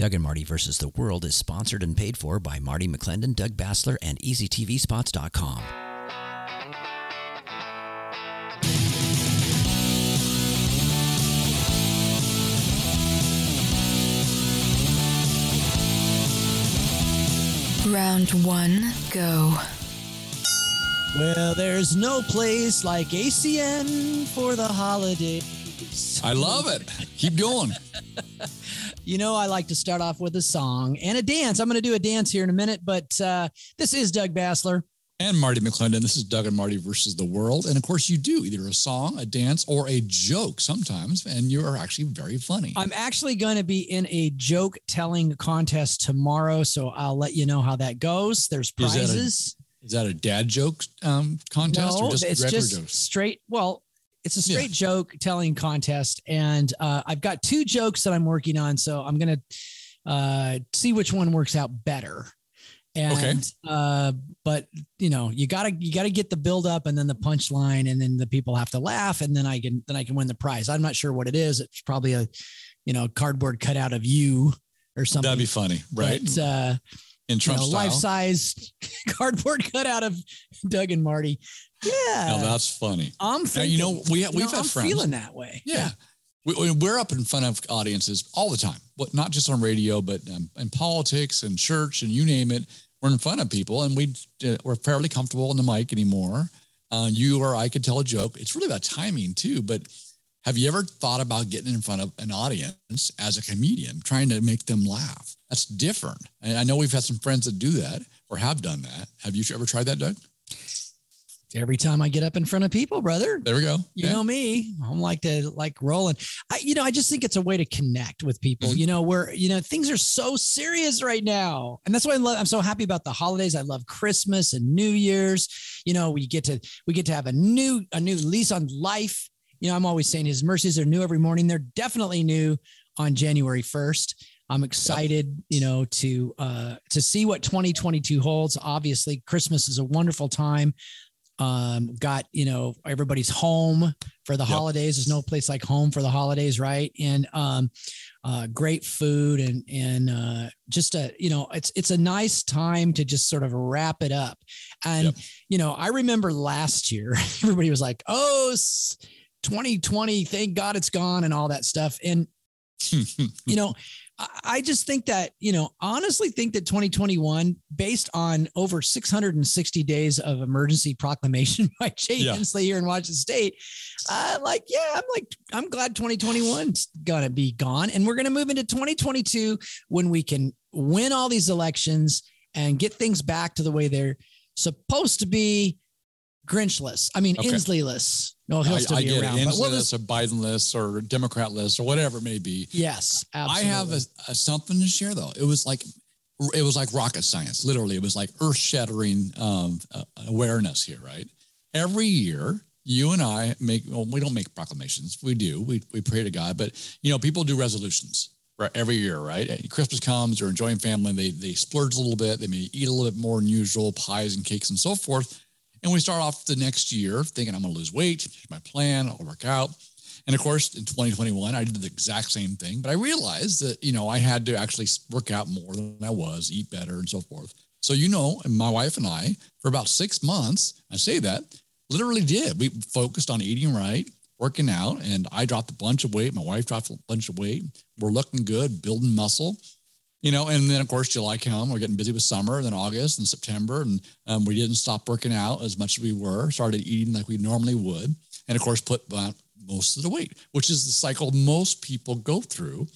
Doug and Marty versus the World is sponsored and paid for by Marty McClendon, Doug Basler, and EasyTVSpots.com. Round one, go. Well, there's no place like ACN for the holidays. I love it. Keep going. You know, I like to start off with a song and a dance. I'm going to do a dance here in a minute, but uh, this is Doug Basler. And Marty McClendon. This is Doug and Marty versus the world. And of course, you do either a song, a dance, or a joke sometimes. And you are actually very funny. I'm actually going to be in a joke telling contest tomorrow. So I'll let you know how that goes. There's Is that a- prizes. Is that a dad joke um, contest no, or just it's regular just jokes? straight. Well, it's a Yeah. straight joke telling contest, and uh, I've got two jokes that I'm working on. So I'm gonna uh, see which one works out better. And Okay. uh, but you know, you gotta you gotta get the build up and then the punchline, and then the people have to laugh, and then I can then I can win the prize. I'm not sure what it is. It's probably a you know cardboard cutout of you or something. That'd be funny, right? But, uh, In you Trump know, style. life size cardboard cutout of Doug and Marty. Yeah, Now that's funny. I'm Now, you know, we you we've know, had I'm friends. feeling that way. Yeah. We, we- we're up in front of audiences all the time, but not just on radio, but um, in politics and church and you name it. We're in front of people and we, uh, we're fairly comfortable on the mic anymore. Uh, you or I could tell a joke. It's really about timing too. But have you ever thought about getting in front of an audience as a comedian, trying to make them laugh? That's different. And I know we've had some friends that do that or have done that. Have you ever tried that, Doug? Every time I get up in front of people, brother, There we go. you Yeah. know me, I'm like to like rolling. I, you know, I just think it's a way to connect with people. Mhm. You know, where you know things are so serious right now, and that's why I love, I'm so happy about the holidays. I love Christmas and New Year's. You know, we get to we get to have a new a new lease on life. You know, I'm always saying His mercies are new every morning. They're definitely new on January 1st. I'm excited, you know, to uh, to see what 2022 holds. Obviously, Christmas is a wonderful time. Um, got you know everybody's home for the Yep. holidays. There's no place like home for the holidays, right? And um, uh, great food and and uh, just a you know it's it's a nice time to just sort of wrap it up. And Yep. you know I remember last year everybody was like, oh. 2020, thank God it's gone and all that stuff. And you know, I, just think that, you know, honestly think that 2021, based on over 660 days of emergency proclamation by Jay Yeah. Inslee here in Washington State, uh, like, yeah, I'm like, I'm glad 2021's gonna be gone. And we're gonna move into 2022 when we can win all these elections and get things back to the way they're supposed to be. Grinchless. I mean, Okay. Inslee-less. No, he'll I, still I be get around. it. But what was, or Biden-less or Democrat-less or whatever it may be. yes, absolutely. I have a, a something to share though. It was like it was like rocket science. Literally, it was like earth-shattering um, uh, awareness here. Right. Every year, you and I make. Well, we don't make proclamations. We do. We we pray to God, but you know, people do resolutions. Right, every year, right? And Christmas comes, they're enjoying family, they they splurge a little bit, they may eat a little bit more than usual, pies and cakes and so forth. And we start off the next year thinking I'm going to lose weight, my plan, I'll work out. And of course, in 2021, I did the exact same thing, but I realized that, you know, I had to actually work out more than I was, eat better and so forth. So, you know, my wife and I, for about six months, I say that, literally did. We focused on eating right, working out, and I dropped a bunch of weight. My wife dropped a bunch of weight. We're looking good, building muscle you know, and then of course July come, we're getting busy with summer, then August and September, and um, we didn't stop working out as much as we were. Started eating like we normally would, and of course put on most of the weight, which is the cycle most people go through.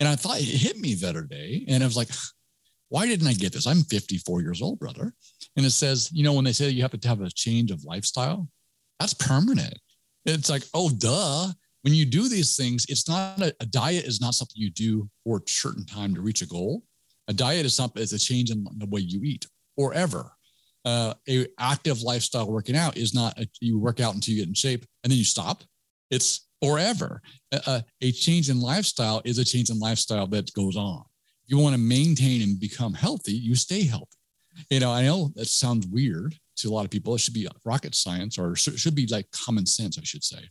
And I thought it hit me the other day, and I was like, why didn't I get this? I'm 54 years old, brother. And it says, you know, when they say you have to have a change of lifestyle, that's permanent. It's like, oh, duh when you do these things, it's not a, a, diet is not something you do for a certain time to reach a goal. A diet is something is a change in the way you eat forever. Uh, a active lifestyle working out is not a, you work out until you get in shape and then you stop. It's forever. A, a change in lifestyle is a change in lifestyle that goes on. If you want to maintain and become healthy, you stay healthy. You know, I know that sounds weird to a lot of people. It should be rocket science or should be like common sense, I should say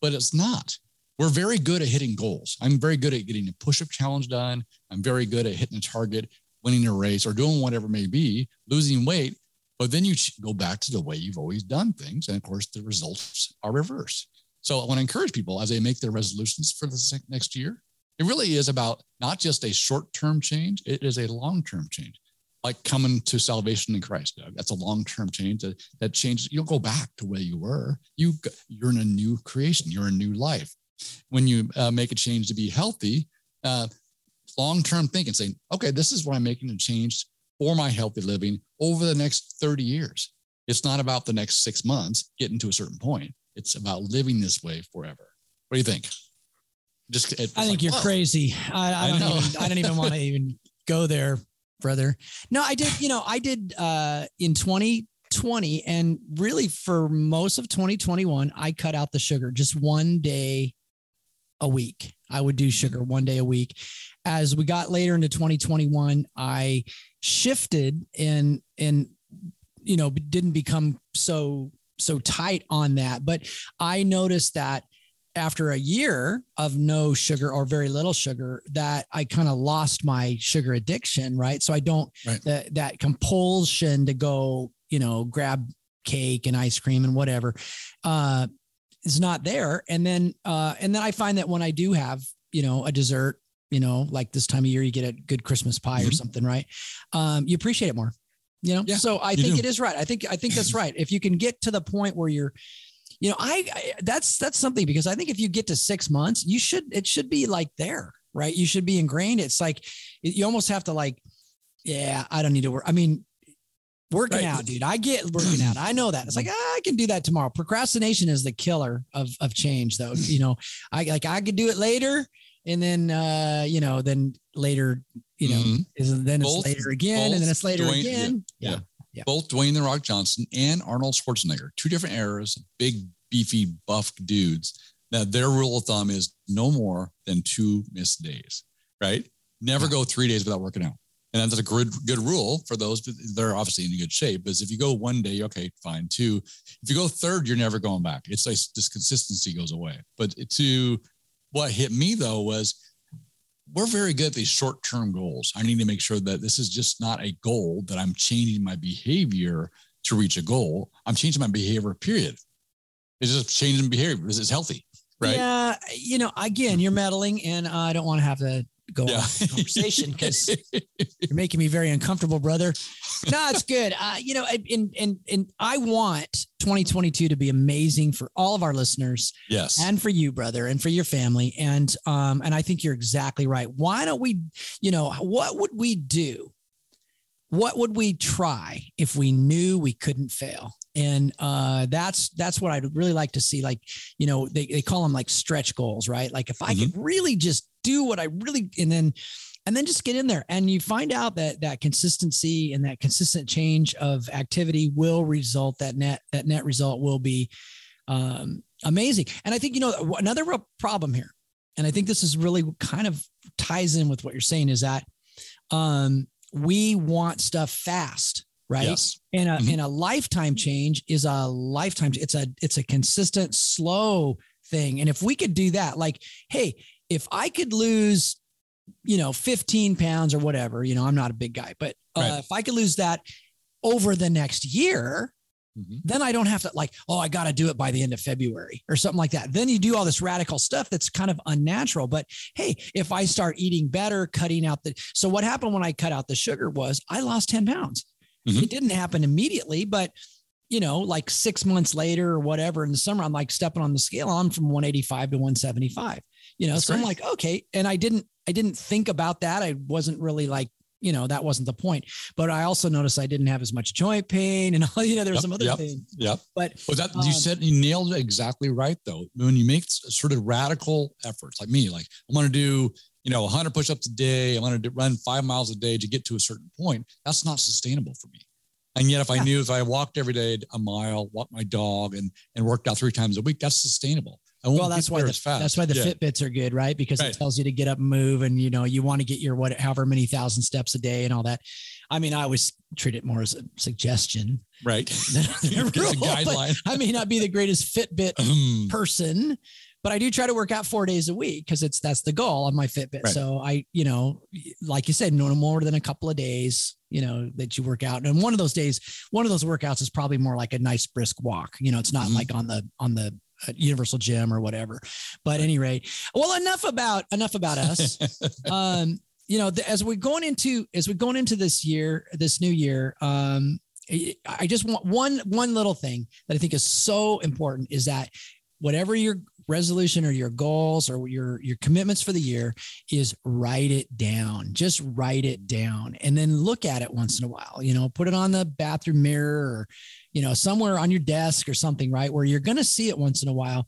but it's not. we're very good at hitting goals. I'm very good at getting a push-up challenge done. I'm very good at hitting a target, winning a race, or doing whatever may be, losing weight. But then you go back to the way you've always done things, and of course, the results are reversed. So I want to encourage people as they make their resolutions for the next year. It really is about not just a short-term change; it is a long-term change like coming to salvation in Christ, Doug. That's a long-term change that, that changes. You don't go back to where you were. You, you're in a new creation. You're a new life. When you uh, make a change to be healthy, uh, long-term thinking, saying, okay, this is what I'm making a change for my healthy living over the next 30 years. It's not about the next six months getting to a certain point. It's about living this way forever. What do you think? Just, I think like, you're whoa. crazy. I, I, don't I even, I don't even want to even go there brother. No, I did, you know, I did uh in 2020 and really for most of 2021, I cut out the sugar just one day a week. I would do sugar one day a week. As we got later into 2021, I shifted and and you know didn't become so so tight on that. But I noticed that after a year of no sugar or very little sugar that I kind of lost my sugar addiction, right? So I don't right. that that compulsion to go, you know, grab cake and ice cream and whatever uh is not there. And then uh and then I find that when I do have, you know, a dessert, you know, like this time of year you get a good Christmas pie mm-hmm. or something, right? Um you appreciate it more. You know, yeah, so I think do. it is right. I think I think that's right. If you can get to the point where you're you know, I, I that's that's something because I think if you get to six months, you should it should be like there, right? You should be ingrained. It's like you almost have to like, yeah, I don't need to work. I mean, working right. out, dude. I get working out. I know that. It's like ah, I can do that tomorrow. Procrastination is the killer of of change, though. You know, I like I could do it later, and then uh, you know, then later, you know, mm-hmm. is then both, it's later again, and then it's later again. yeah. yeah. Yeah. Both Dwayne the Rock Johnson and Arnold Schwarzenegger, two different eras, big, beefy, buff dudes. Now their rule of thumb is no more than two missed days, right? Never go three days without working out. And that's a good good rule for those that are obviously in good shape. Because if you go one day, okay, fine. Two, if you go third, you're never going back. It's like this consistency goes away. But to what hit me though was we're very good at these short term goals. I need to make sure that this is just not a goal that I'm changing my behavior to reach a goal. I'm changing my behavior, period. It's just changing behavior because it's healthy. Right. Yeah. You know, again, you're meddling and I don't want to have to go yeah. on conversation because you're making me very uncomfortable, brother. No, it's good. Uh, you know, and, and, and I want 2022 to be amazing for all of our listeners. Yes. And for you, brother, and for your family. And, um, and I think you're exactly right. Why don't we, you know, what would we do? What would we try if we knew we couldn't fail? and uh, that's that's what I'd really like to see. Like, you know, they, they call them like stretch goals, right? Like if I mm-hmm. could really just do what I really and then and then just get in there and you find out that that consistency and that consistent change of activity will result that net that net result will be um, amazing. And I think you know another real problem here, and I think this is really kind of ties in with what you're saying is that um, we want stuff fast right yes. and a mm-hmm. and a lifetime change is a lifetime it's a it's a consistent slow thing and if we could do that like hey if i could lose you know 15 pounds or whatever you know i'm not a big guy but uh, right. if i could lose that over the next year mm-hmm. then i don't have to like oh i got to do it by the end of february or something like that then you do all this radical stuff that's kind of unnatural but hey if i start eating better cutting out the so what happened when i cut out the sugar was i lost 10 pounds Mm-hmm. It didn't happen immediately, but you know, like six months later or whatever in the summer, I'm like stepping on the scale. I'm from 185 to 175. You know, That's so great. I'm like, okay. And I didn't, I didn't think about that. I wasn't really like, you know, that wasn't the point. But I also noticed I didn't have as much joint pain and all, you know, there was yep, some other yep, things. Yep. But well, that um, you said you nailed it exactly right though. When you make sort of radical efforts like me, like I want to do, you know, 100 push-ups a day. I want to run five miles a day to get to a certain point. That's not sustainable for me. And yet, if I knew if I walked every day a mile, walked my dog, and and worked out three times a week, that's sustainable. Well, that's why the, that's why the yeah. Fitbits are good, right? Because right. it tells you to get up and move, and you know you want to get your what however many thousand steps a day and all that. I mean, I always treat it more as a suggestion, right? Than a rule, guideline. I may not be the greatest Fitbit person, but I do try to work out four days a week because it's that's the goal on my Fitbit. Right. So I, you know, like you said, no more than a couple of days, you know, that you work out. And one of those days, one of those workouts is probably more like a nice brisk walk. You know, it's not Mhm. like on the on the uh, Universal Gym or whatever. But at any rate, well, enough about enough about us. um, you know, the, as we're going into as we're going into this year, this new year, um, I I just want one one little thing that I think is so important is that whatever your resolution or your goals or your your commitments for the year is write it down just write it down and then look at it once in a while you know put it on the bathroom mirror or you know somewhere on your desk or something right where you're going to see it once in a while.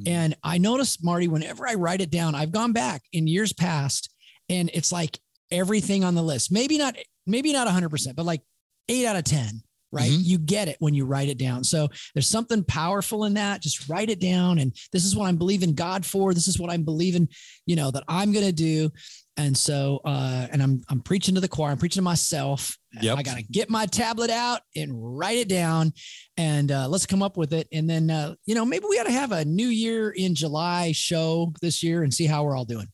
Mhm. and i noticed marty whenever i write it down i've gone back in years past and it's like everything on the list. Maybe not maybe not 100% but like 8 out of 10 right? Mhm. you get it when you write it down. So there's something powerful in that. Just write it down and this is what i'm believing god for. This is what i'm believing you know that i'm going to do and so uh and i'm i'm preaching to the choir i'm preaching to myself Yep. i got to get my tablet out and write it down and uh let's come up with it and then uh you know maybe we ought to have a new year in july show this year and see how we're all doing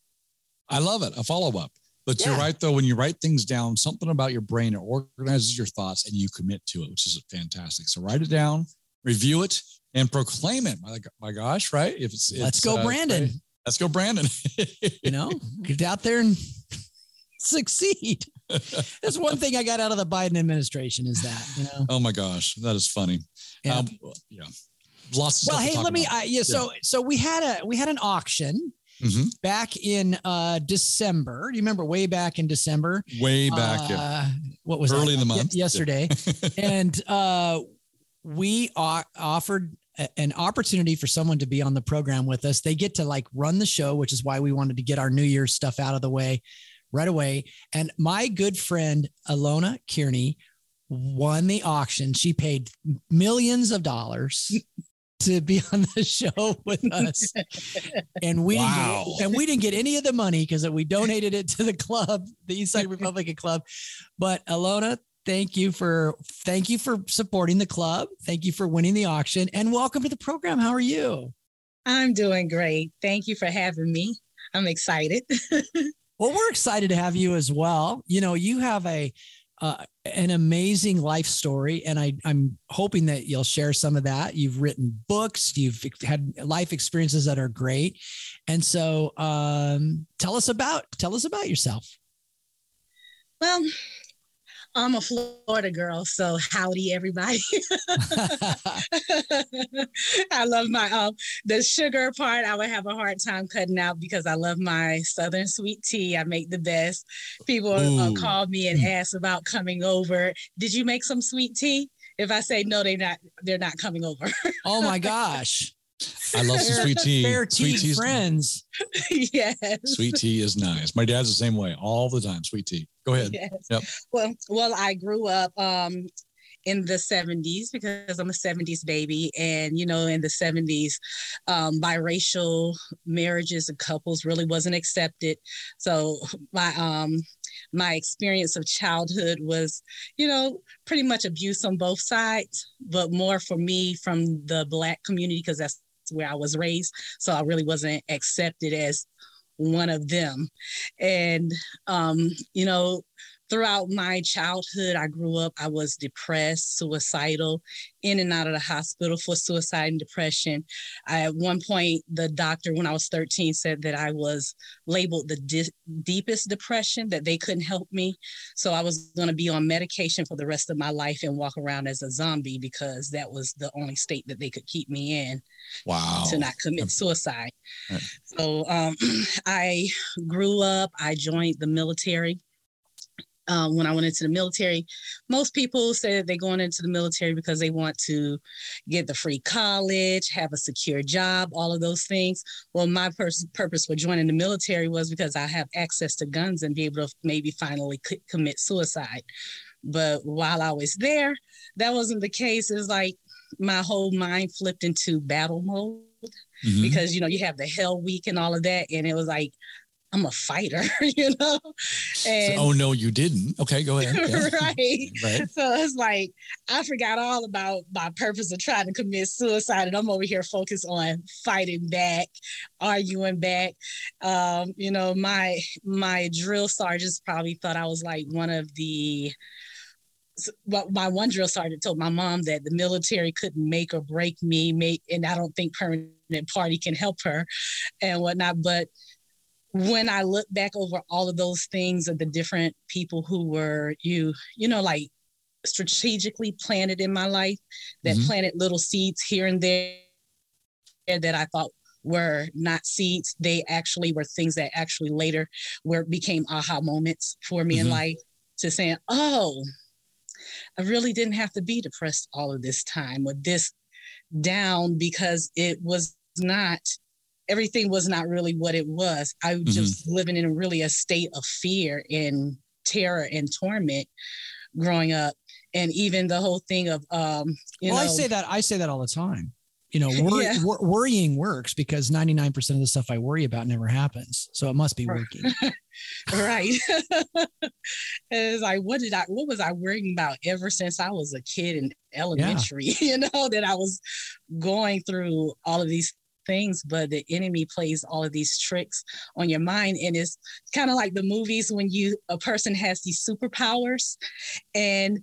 I love it. A follow up. But you're right, though, when you write things down, something about your brain organizes your thoughts and you commit to it, which is fantastic. So write it down, review it, and proclaim it. My, my gosh, right? If it's, let's it's, go uh, brandon great. Let's go, Brandon. you know get out there and succeed that's one thing i got out of the biden administration is that you know oh my gosh, that is funny. Yeah. Um, yeah. Lots well hey let me. I, yeah so so we had a we had an auction Mhm. back in uh december do you remember way back in december Way back. yeah. uh, what was Early that? in the month. yesterday and uh we offered an opportunity for someone to be on the program with us. They get to like run the show which is why we wanted to get our new year's stuff out of the way right away. And my good friend alona kearney won the auction. She paid millions of dollars to be on the show with us. And we Wow. didn't get, and we didn't get any of the money because we donated it to the club the eastside republican club. But alona thank you for thank you for supporting the club. Thank you for winning the auction and welcome to the program. How are you? I'm doing great. Thank you for having me. I'm excited. well we're excited to have you as well. You know you have a uh, an amazing life story and I, i'm hoping that you'll share some of that. You've written books. You've had life experiences that are great. And so um, tell us about tell us about yourself. Well, I'm a Florida girl, so howdy, everybody. I love my um the sugar part. I would have a hard time cutting out because I love my southern sweet tea. I make the best. People uh, call me and ask about coming over. Did you make some sweet tea? If I say no, they're not they're not coming over. oh my gosh I love some sweet tea. fair Sweet tea tea's- friends yes. Sweet tea is nice. My dad's the same way all the time. Sweet tea. Go ahead. Yes. Yep. Well, well, I grew up um, in the 70s because I'm a 70s baby. And, you know, in the 70s, um, biracial marriages and couples really wasn't accepted. So my, um, my experience of childhood was, you know, pretty much abuse on both sides, but more for me from the Black community because that's where I was raised. So I really wasn't accepted as one of them. And, um, you know, throughout my childhood, I grew up, I was depressed, suicidal, in and out of the hospital for suicide and depression. I, at one point, the doctor, when I was 13, said that I was labeled the di- deepest depression, that they couldn't help me. So I was going to be on medication for the rest of my life and walk around as a zombie because that was the only state that they could keep me in Wow. to not commit suicide. So um, I grew up, I joined the military. Um, when I went into the military, most people say that they're going into the military because they want to get the free college, have a secure job, all of those things. Well, my pers- purpose for joining the military was because I have access to guns and be able to maybe finally c- commit suicide. But while I was there, that wasn't the case. It's like my whole mind flipped into battle mode Mhm. because you know you have the hell week and all of that and it was like I'm a fighter, you know? And so, oh no, you didn't. Okay, go ahead. Yeah. right. right. So it's like I forgot all about my purpose of trying to commit suicide. And I'm over here focused on fighting back, arguing back. Um, you know, my my drill sergeants probably thought I was like one of the well, my one drill sergeant told my mom that the military couldn't make or break me, make, and I don't think permanent party can help her and whatnot. But when I look back over all of those things of the different people who were you, you know, like strategically planted in my life that mm-hmm. planted little seeds here and there that I thought were not seeds. They actually were things that actually later were became aha moments for me mm-hmm. in life to saying, oh, I really didn't have to be depressed all of this time or this down because it was not everything was not really what it was. I was mm-hmm. just living in really a state of fear and terror and torment growing up. And even the whole thing of, um, you well, know, I say that, I say that all the time. You know, worry, yeah. wor- worrying works because 99% of the stuff I worry about never happens. So it must be working. right. it's like, what did I, what was I worrying about ever since I was a kid in elementary, yeah. you know, that I was going through all of these things, but the enemy plays all of these tricks on your mind. And it's kind of like the movies when you a person has these superpowers and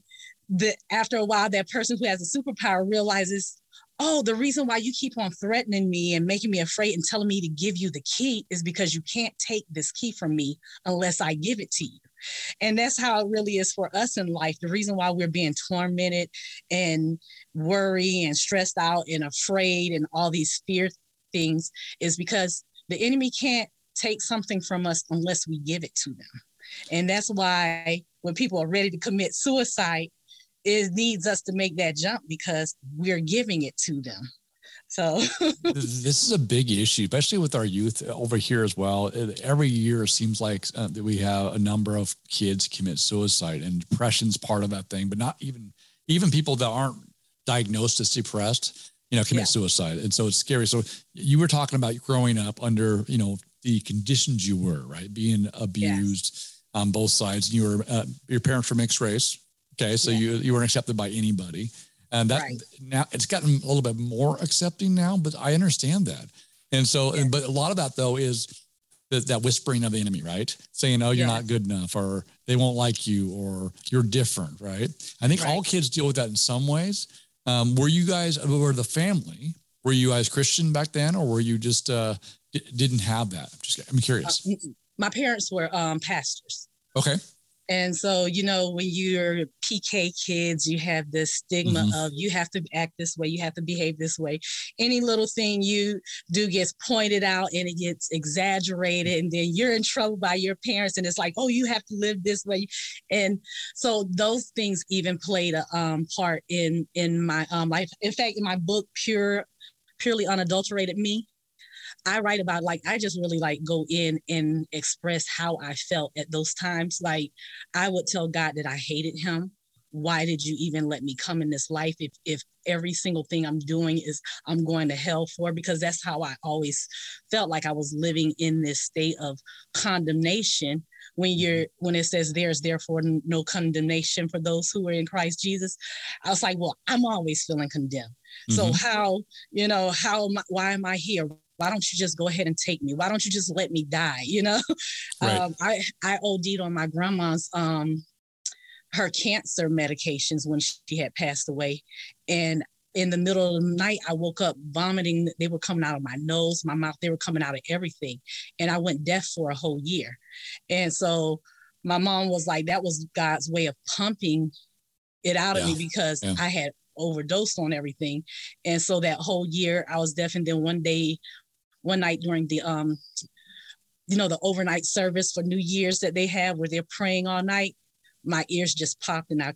the after a while that person who has a superpower realizes oh, the reason why you keep on threatening me and making me afraid and telling me to give you the key is because you can't take this key from me unless I give it to you. And that's how it really is for us in life. The reason why we're being tormented and worry and stressed out and afraid and all these fear things is because the enemy can't take something from us unless we give it to them. And that's why when people are ready to commit suicide, it needs us to make that jump because we're giving it to them. So this is a big issue, especially with our youth over here as well. Every year seems like uh, that we have a number of kids commit suicide, and depression's part of that thing. But not even even people that aren't diagnosed as depressed you know, commit yeah. suicide. And so it's scary. So you were talking about growing up under, you know, the conditions you were, right? Being abused yes. on both sides. And you were, uh, your parents were mixed race. Okay. So yeah. you, you weren't accepted by anybody. And that right. now it's gotten a little bit more accepting now, but I understand that. And so, yeah. but a lot of that though is that, that whispering of the enemy, right? Saying, oh, you're not good enough, or they won't like you, or you're different, right? I think right. all kids deal with that in some ways. Um, were you guys, were the family, were you guys Christian back then, or were you just uh, d- didn't have that? I'm just, I'm curious. Uh, my parents were um, pastors. Okay. And so, you know, when you're PK kids, you have this stigma mm-hmm. of you have to act this way, you have to behave this way. Any little thing you do gets pointed out and it gets exaggerated, and then you're in trouble by your parents, and it's like, oh, you have to live this way. And so those things even played a um, part in in my um, life. In fact, in my book, Pure, Purely Unadulterated Me, I write about like I just really like go in and express how I felt at those times. Like I would tell God that I hated him. Why did you even let me come in this life if if every single thing I'm doing is I'm going to hell for? Because that's how I always felt like I was living in this state of condemnation when you're when it says there's therefore no condemnation for those who are in Christ Jesus. I was like, well, I'm always feeling condemned. Mm-hmm. So how, you know, how am I, why am I here? Why don't you just go ahead and take me? Why don't you just let me die? You know, right. um, I I OD'd on my grandma's um her cancer medications when she had passed away, and in the middle of the night, I woke up vomiting. They were coming out of my nose, my mouth. They were coming out of everything, and I went deaf for a whole year. And so my mom was like, "That was God's way of pumping it out yeah. of me because yeah. I had overdosed on everything. And so that whole year I was deaf. And then one day one night during the um you know the overnight service for new year's that they have where they're praying all night my ears just popped and i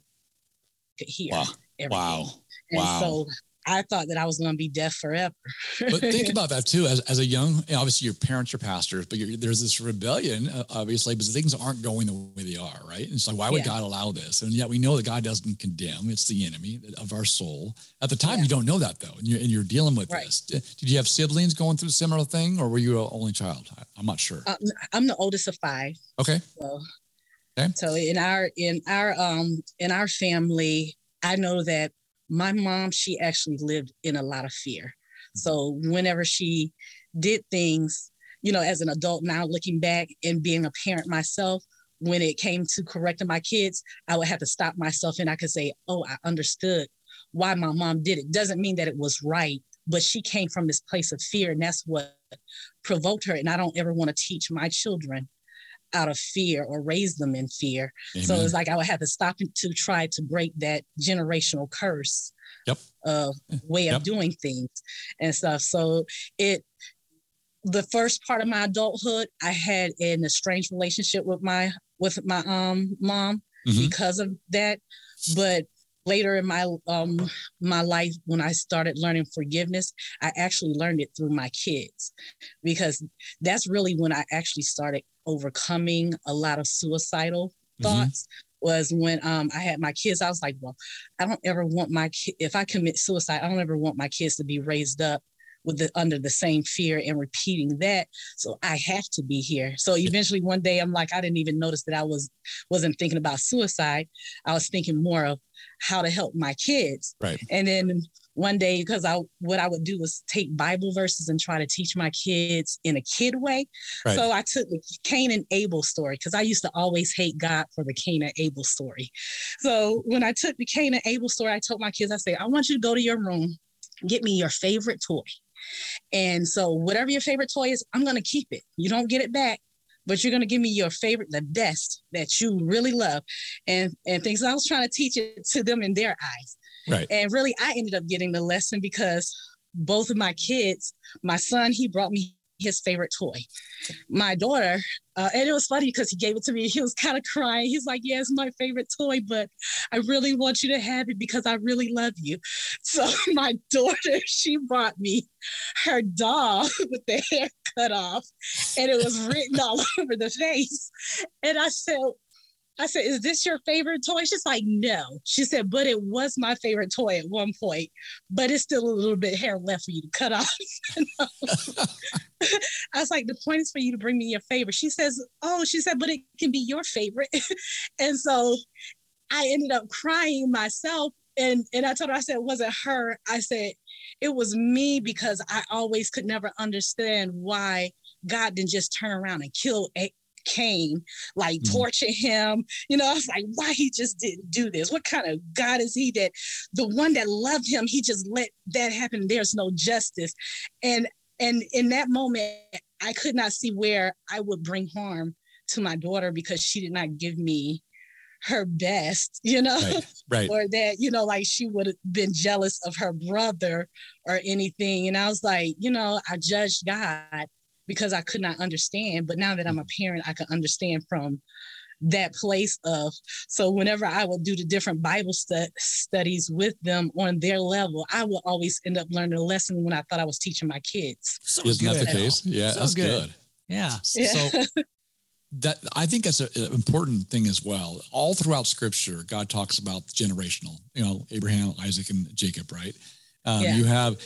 could hear wow everything. wow and wow. so I thought that I was going to be deaf forever. but think about that too. As, as a young, obviously your parents are pastors, but there's this rebellion, uh, obviously, because things aren't going the way they are, right? And so why would yeah. God allow this? And yet we know that God doesn't condemn; it's the enemy of our soul. At the time, yeah. you don't know that though, and you're, and you're dealing with right. this. Did you have siblings going through a similar thing, or were you an only child? I'm not sure. Uh, I'm the oldest of five. Okay. So, okay. so in our in our um in our family, I know that my mom, she actually lived in a lot of fear. Mm-hmm. So whenever she did things, you know, as an adult now looking back and being a parent myself, when it came to correcting my kids, I would have to stop myself and I could say, Oh, I understood why my mom did it. Doesn't mean that it was right, but she came from this place of fear, and that's what provoked her. And I don't ever want to teach my children out of fear or raise them in fear. Amen. So it's like I would have to stop to try to break that generational curse yep. uh, way yep. of doing things and stuff. So it the first part of my adulthood, I had an estranged relationship with my with my um mom mm-hmm. because of that. But later in my um my life when i started learning forgiveness i actually learned it through my kids because that's really when i actually started overcoming a lot of suicidal mm-hmm. thoughts was when um, I had my kids. I was like, well, I don't ever want my ki- if I commit suicide, I don't ever want my kids to be raised up with the under the same fear and repeating that. So I have to be here. So eventually one day I'm like, I didn't even notice that I was wasn't thinking about suicide. I was thinking more of how to help my kids. Right. And then one day because I what I would do was take Bible verses and try to teach my kids in a kid way. Right. So I took the Cain and Abel story because I used to always hate God for the Cain and Abel story. So when I took the Cain and Abel story, I told my kids, I say, I want you to go to your room, get me your favorite toy. And so whatever your favorite toy is, I'm gonna keep it. You don't get it back but you're going to give me your favorite, the best that you really love, and and things. I was trying to teach it to them in their eyes, Right. And really, I ended up getting the lesson because both of my kids, my son, he brought me his favorite toy. My daughter, uh, and it was funny because he gave it to me. He was kind of crying. He's like, "Yeah, it's my favorite toy, but I really want you to have it because I really love you." So my daughter, she brought me her doll with the hair cut off, and it was written all over the face. And I said, I said, Is this your favorite toy? She's like, No. She said, But it was my favorite toy at one point, but it's still a little bit hair left for you to cut off. I was like, The point is for you to bring me your favorite. She says, Oh, she said, But it can be your favorite. and so I ended up crying myself. And, and I told her, I said, it wasn't her. I said, it was me because I always could never understand why God didn't just turn around and kill Cain, like mm-hmm. torture him. You know, I was like, why he just didn't do this? What kind of God is he that the one that loved him, he just let that happen? There's no justice. And and in that moment, I could not see where I would bring harm to my daughter because she did not give me her best, you know, right, right. or that, you know, like she would have been jealous of her brother or anything. And I was like, you know, I judged God because I could not understand. But now that I'm a mm-hmm. parent, I can understand from that place of so whenever I would do the different Bible stu- studies with them on their level, I would always end up learning a lesson when I thought I was teaching my kids. So Isn't good. that the case? Yeah, so that's good. good. Yeah. yeah. So that I think that's an important thing as well. All throughout Scripture, God talks about generational. You know, Abraham, Isaac, and Jacob. Right. Um, yeah. You have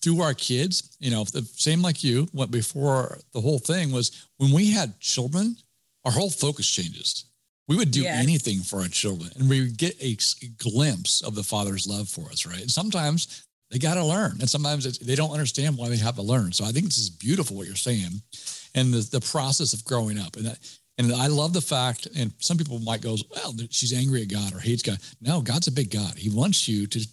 through our kids, you know, the same like you, what before the whole thing was when we had children, our whole focus changes. We would do yes. anything for our children and we would get a glimpse of the father's love for us, right? And sometimes they got to learn and sometimes they don't understand why they have to learn. So I think this is beautiful what you're saying and the, the process of growing up. And that, and I love the fact, and some people might go, well, she's angry at God or hates God. No, God's a big God. He wants you to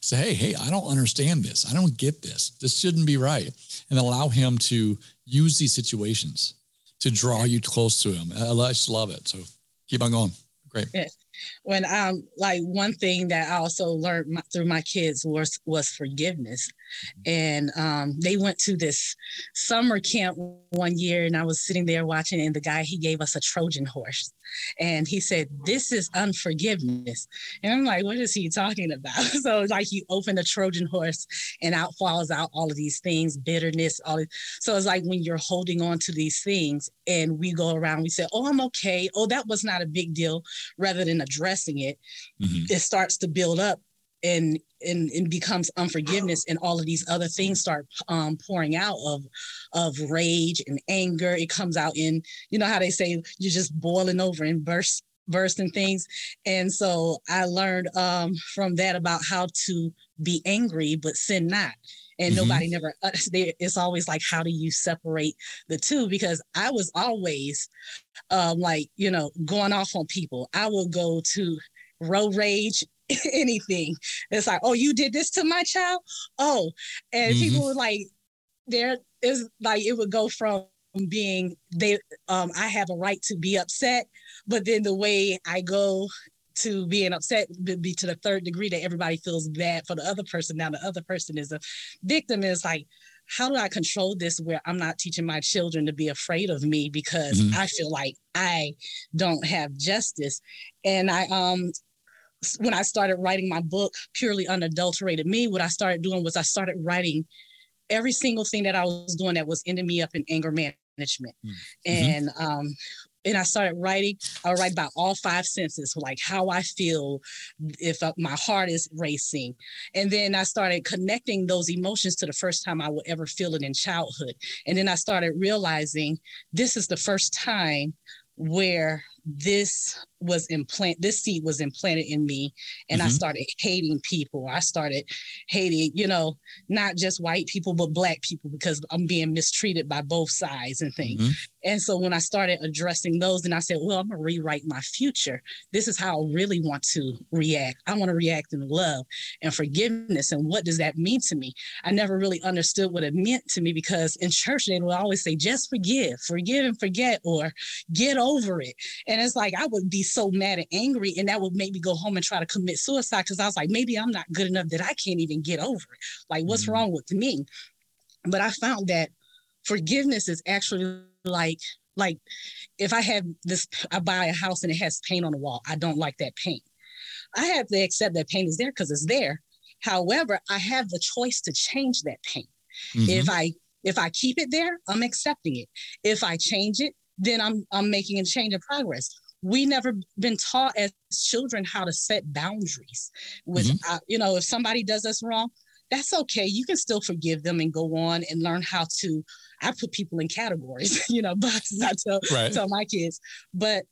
say, hey, hey, I don't understand this. I don't get this. This shouldn't be right. And allow him to use these situations to draw you close to him. I just love it. So keep on going. Great. Yeah. When um like one thing that I also learned my, through my kids was was forgiveness and um, they went to this summer camp one year, and I was sitting there watching, and the guy he gave us a Trojan horse, and he said, "This is unforgiveness," and I'm like, "What is he talking about?" so it's like you open a Trojan horse, and out falls out all of these things, bitterness, all. this. So it's like when you're holding on to these things, and we go around, we say, "Oh, I'm okay. Oh, that was not a big deal," rather than addressing it, mm-hmm. it starts to build up and and, and becomes unforgiveness and all of these other things start um, pouring out of of rage and anger. It comes out in you know how they say you're just boiling over and burst bursting things? And so i learned um, from that about how to be angry but sin not. And mm-hmm. nobody never uh, it's always like how do you separate the two? Because i was always um, like you know going off on people. I will go to road rage anything. It's like, oh, you did this to my child. Oh, and mm-hmm. people were like, there is like it would go from being they um I have a right to be upset, but then the way I go to being upset would be to the third degree that everybody feels bad for the other person. Now the other person is a victim. Is like, how do I control this where I'm not teaching my children to be afraid of me because mm-hmm. I feel like I don't have justice. And I um when I started writing my book, Purely Unadulterated Me, what I started doing was I started writing every single thing that I was doing that was ending me up in anger management. Mm-hmm. And um, and I started writing. I would write about all five senses, like how I feel, if uh, my heart is racing, and then I started connecting those emotions to the first time I would ever feel it in childhood, and then I started realizing this is the first time where this was implant this seed was implanted in me and mm-hmm. i started hating people. I started hating you know not just white people but black people because i'm being mistreated by both sides and things. Mm-hmm. and so when i started addressing those and i said well i'm going to rewrite my future. This is how i really want to react. I want to react in love and forgiveness. And what does that mean to me? I never really understood what it meant to me because in church they would always say just forgive forgive and forget or get over it. And it's like I would be so mad and angry, and that would make me go home and try to commit suicide because I was like, maybe I'm not good enough that I can't even get over it. Like, what's mm-hmm. wrong with me? But I found that forgiveness is actually like like if I have this, I buy a house and it has paint on the wall. I don't like that paint. I have to accept that paint is there because it's there. However, I have the choice to change that paint. Mm-hmm. If I if I keep it there, I'm accepting it. If I change it, then I'm I'm making a change of progress. We never been taught as children how to set boundaries. With mm-hmm. uh, you know, if somebody does us wrong, that's okay. You can still forgive them and go on and learn how to. I put people in categories, you know, boxes. I tell right. tell my kids, but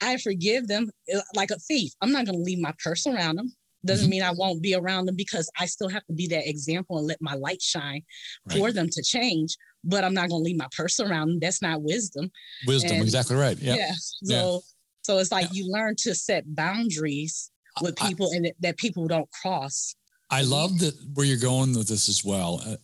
I forgive them uh, like a thief. I'm not going to leave my purse around them. Doesn't mm-hmm. mean I won't be around them because I still have to be that example and let my light shine right. for them to change but I'm not going to leave my purse around. them. That's not wisdom. Wisdom, and, exactly right. Yep. Yeah. So, yeah. So it's like yeah. you learn to set boundaries with people I, and that people don't cross. I love that where you're going with this as well. Uh,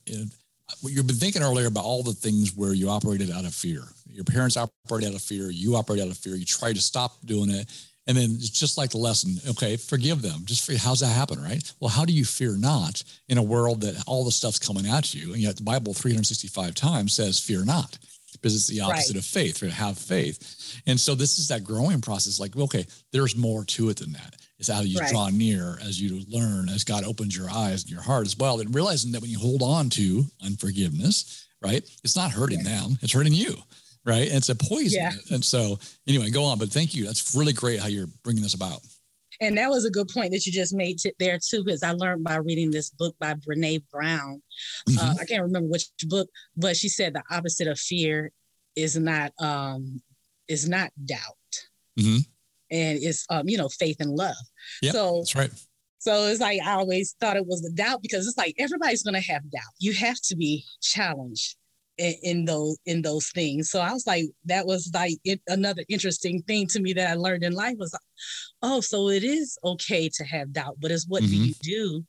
you've been thinking earlier about all the things where you operated out of fear. Your parents operated out of fear. You operate out of fear. You try to stop doing it. And then it's just like the lesson, okay, forgive them. Just for, how's that happen, right? Well, how do you fear not in a world that all the stuff's coming at you? And yet the Bible 365 times says, fear not, because it's the opposite right. of faith, right? Have faith. And so this is that growing process. Like, okay, there's more to it than that. It's how you right. draw near as you learn, as God opens your eyes and your heart as well. And realizing that when you hold on to unforgiveness, right, it's not hurting yeah. them, it's hurting you right? And it's a poison. Yeah. And so, anyway, go on. But thank you. That's really great how you're bringing this about. And that was a good point that you just made there too, because I learned by reading this book by Brene Brown. Mm-hmm. Uh, I can't remember which book, but she said the opposite of fear is not um, is not doubt, mm-hmm. and it's um, you know faith and love. Yeah, so that's right. So it's like I always thought it was the doubt because it's like everybody's going to have doubt. You have to be challenged in, in, those in those things. So I was like, that was like it, another interesting thing to me that I learned in life was, like, oh, so it is okay to have doubt, but it's what mm-hmm. do you do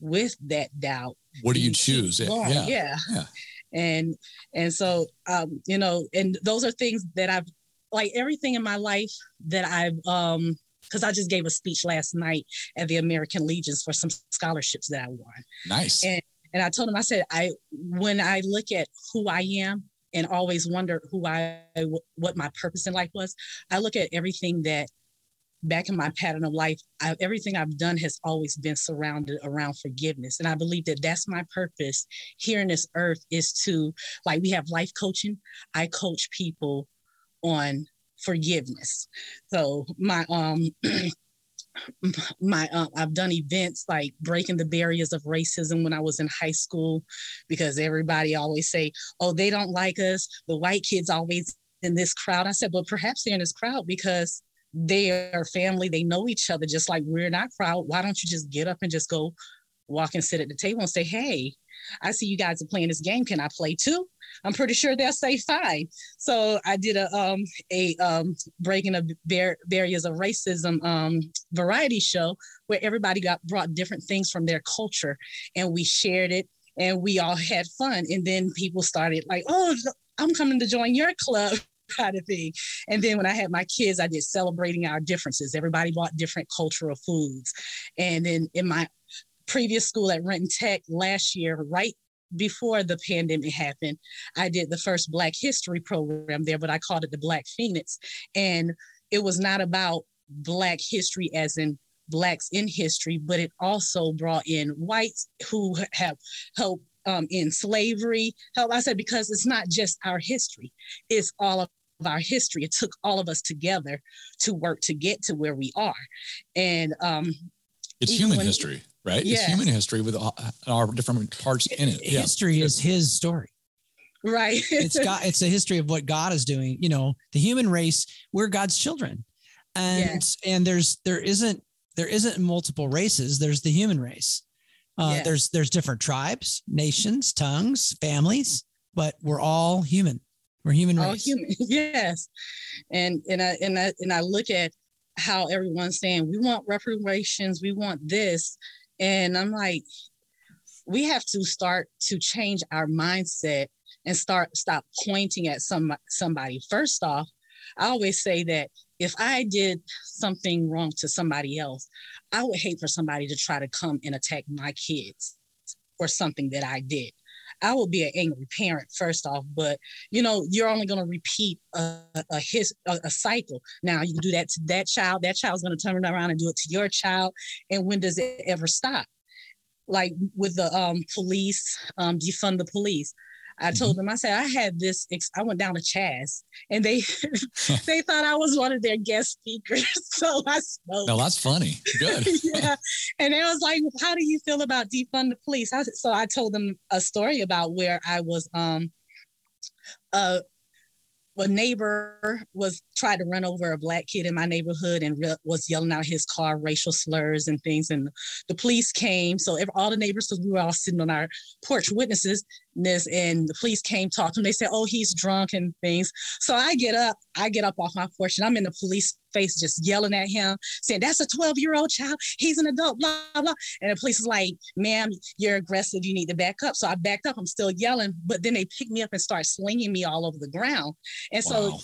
with that doubt? What do you, you choose? Yeah. yeah. yeah. And and so um, you know, and those are things that I've like everything in my life that I've um because I just gave a speech last night at the American Legions for some scholarships that I won. Nice. And And I told him, I said, I when I look at who I am and always wonder who I what my purpose in life was, I look at everything that back in my pattern of life, I, everything I've done has always been surrounded around forgiveness. And I believe that that's my purpose here in this earth is to, like, we have life coaching. I coach people on forgiveness. So my, um, my uh, I've done events like breaking the barriers of racism when I was in high school because everybody always say, "Oh, they don't like us. The white kids always in this crowd." I said, "Well, perhaps they're in this crowd because they are family. They know each other just like we're not crowd. Why don't you just get up and just go walk and sit at the table and say, "Hey, I see you guys are playing this game. Can I play too?" I'm pretty sure they'll say fine. So I did a um a um breaking of bar- barriers of racism um variety show where everybody got brought different things from their culture and we shared it and we all had fun and then people started like oh I'm coming to join your club kind of thing. And then when I had my kids, I did celebrating our differences. Everybody bought different cultural foods. And then in my previous school at Renton Tech last year, right before the pandemic happened, I did the first Black History program there, but I called it the Black Phoenix. And it was not about Black history as in Blacks in history, but it also brought in whites who have helped um, in slavery. Help, I said, because it's not just our history, it's all of our history. It took all of us together to work to get to where we are. And um, it's human history right? Yes. It's human history with our different parts in it. History yeah. is his story. Right. it's got it's a history of what God is doing. You know, the human race, we're God's children. And yes. and there's there isn't there isn't multiple races, there's the human race. Uh, yes. there's there's different tribes, nations, tongues, families, but we're all human. We're human all race. human. Yes. And and I and I and I look at how everyone's saying we want reparations, we want this, and I'm like, we have to start to change our mindset and start stop pointing at some somebody. First off, I always say that if I did something wrong to somebody else, I would hate for somebody to try to come and attack my kids or something that I did. I would be an angry parent first off, but you know, you're only going to repeat a, a his a, a, cycle. Now you can do that to that child. That child's going to turn around and do it to your child. And when does it ever stop? Like with the um, police, um, defund the police. I told mm-hmm. them, I said, I had this, I went down to Chaz and they they thought I was one of their guest speakers. so I spoke. No, that's funny. Good. yeah. And it was like, how do you feel about defund the police? I, so I told them a story about where I was um uh a neighbor was tried to run over a black kid in my neighborhood and re- was yelling out his car racial slurs and things and the police came so every, all the neighbors because we were all sitting on our porch witnesses and the police came talk to him they said oh he's drunk and things so i get up i get up off my porch and i'm in the police face just yelling at him saying that's a 12 year old child he's an adult blah blah and the police is like ma'am you're aggressive you need to back up so i backed up i'm still yelling but then they pick me up and start slinging me all over the ground and wow. so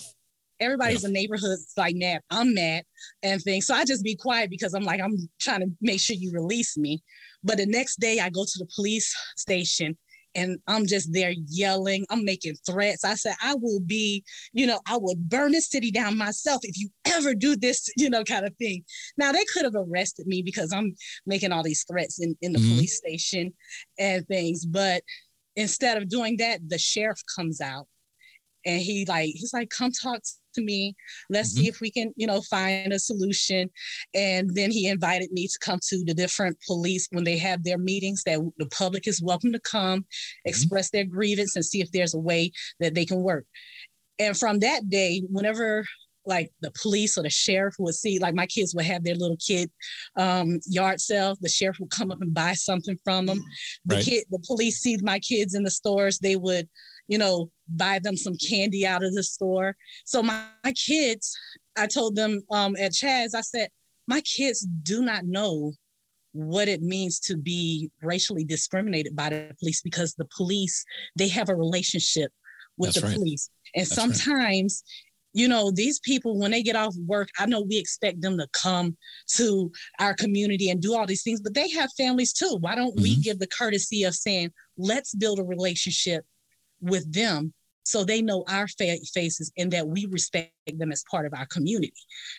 everybody's yeah. in neighborhoods like mad. I'm mad and things. So I just be quiet because I'm like, I'm trying to make sure you release me. But the next day I go to the police station and I'm just there yelling. I'm making threats. I said, I will be, you know, I would burn the city down myself if you ever do this, you know, kind of thing. Now they could have arrested me because I'm making all these threats in, in the mm-hmm. police station and things. But instead of doing that, the sheriff comes out and he like, he's like, come talk to me. Let's mm-hmm. see if we can, you know, find a solution. And then he invited me to come to the different police when they have their meetings that the public is welcome to come, mm-hmm. express their grievance and see if there's a way that they can work. And from that day, whenever like the police or the sheriff would see, like my kids would have their little kid um, yard sale. The sheriff would come up and buy something from them. The right. kid, the police see my kids in the stores. They would you know, buy them some candy out of the store. So my, my kids, I told them um, at Chaz, I said, my kids do not know what it means to be racially discriminated by the police because the police, they have a relationship with That's the right. police. And That's sometimes right you know, these people, when they get off work, I know we expect them to come to our community and do all these things, but they have families too. Why don't mm-hmm. we give the courtesy of saying, let's build a relationship with them so they know our fa- faces and that we respect them as part of our community.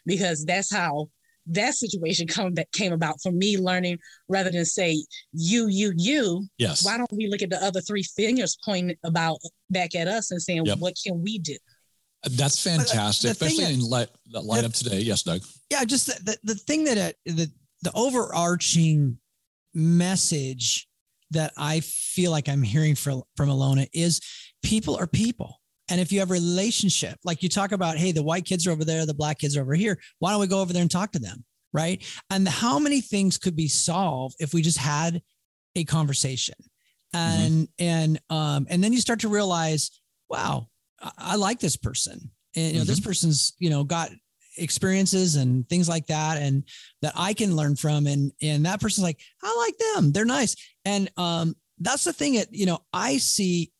Because that's how that situation come that came about for me learning rather than say you you you. Yes. Why don't we look at the other three fingers pointing about back at us and saying yep. what can we do? That's fantastic especially that, in light, the light of today. Yes doug. Yeah just the, the, the thing that uh, the the overarching message that i feel like i'm hearing from from alona is people are people and if you have a relationship, like you talk about, hey, the white kids are over there, the black kids are over here. Why don't we go over there and talk to them? Right. And how many things could be solved if we just had a conversation? Mm-hmm. And mm-hmm. and um, and then you start to realize, wow, I, I like this person. And you know, mm-hmm. this person's, you know, got experiences and things like that and that I can learn from and and that person's like I like them they're nice and um that's the thing that you know I see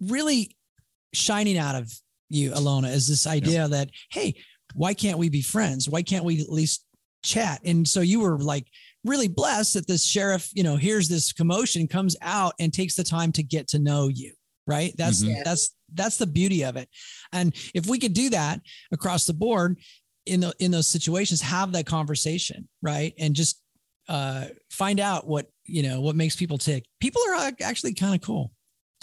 really shining out of you, Alona, is this idea yep. that, hey, why can't we be friends? Why can't we at least chat? And so you were like really blessed that this sheriff, you know, hears this commotion, comes out and takes the time to get to know you. Right. That's mm-hmm. that's that's the beauty of it. And if we could do that across the board in the in those situations, have that conversation, right? And just uh find out what you know what makes people tick. People are actually kind of cool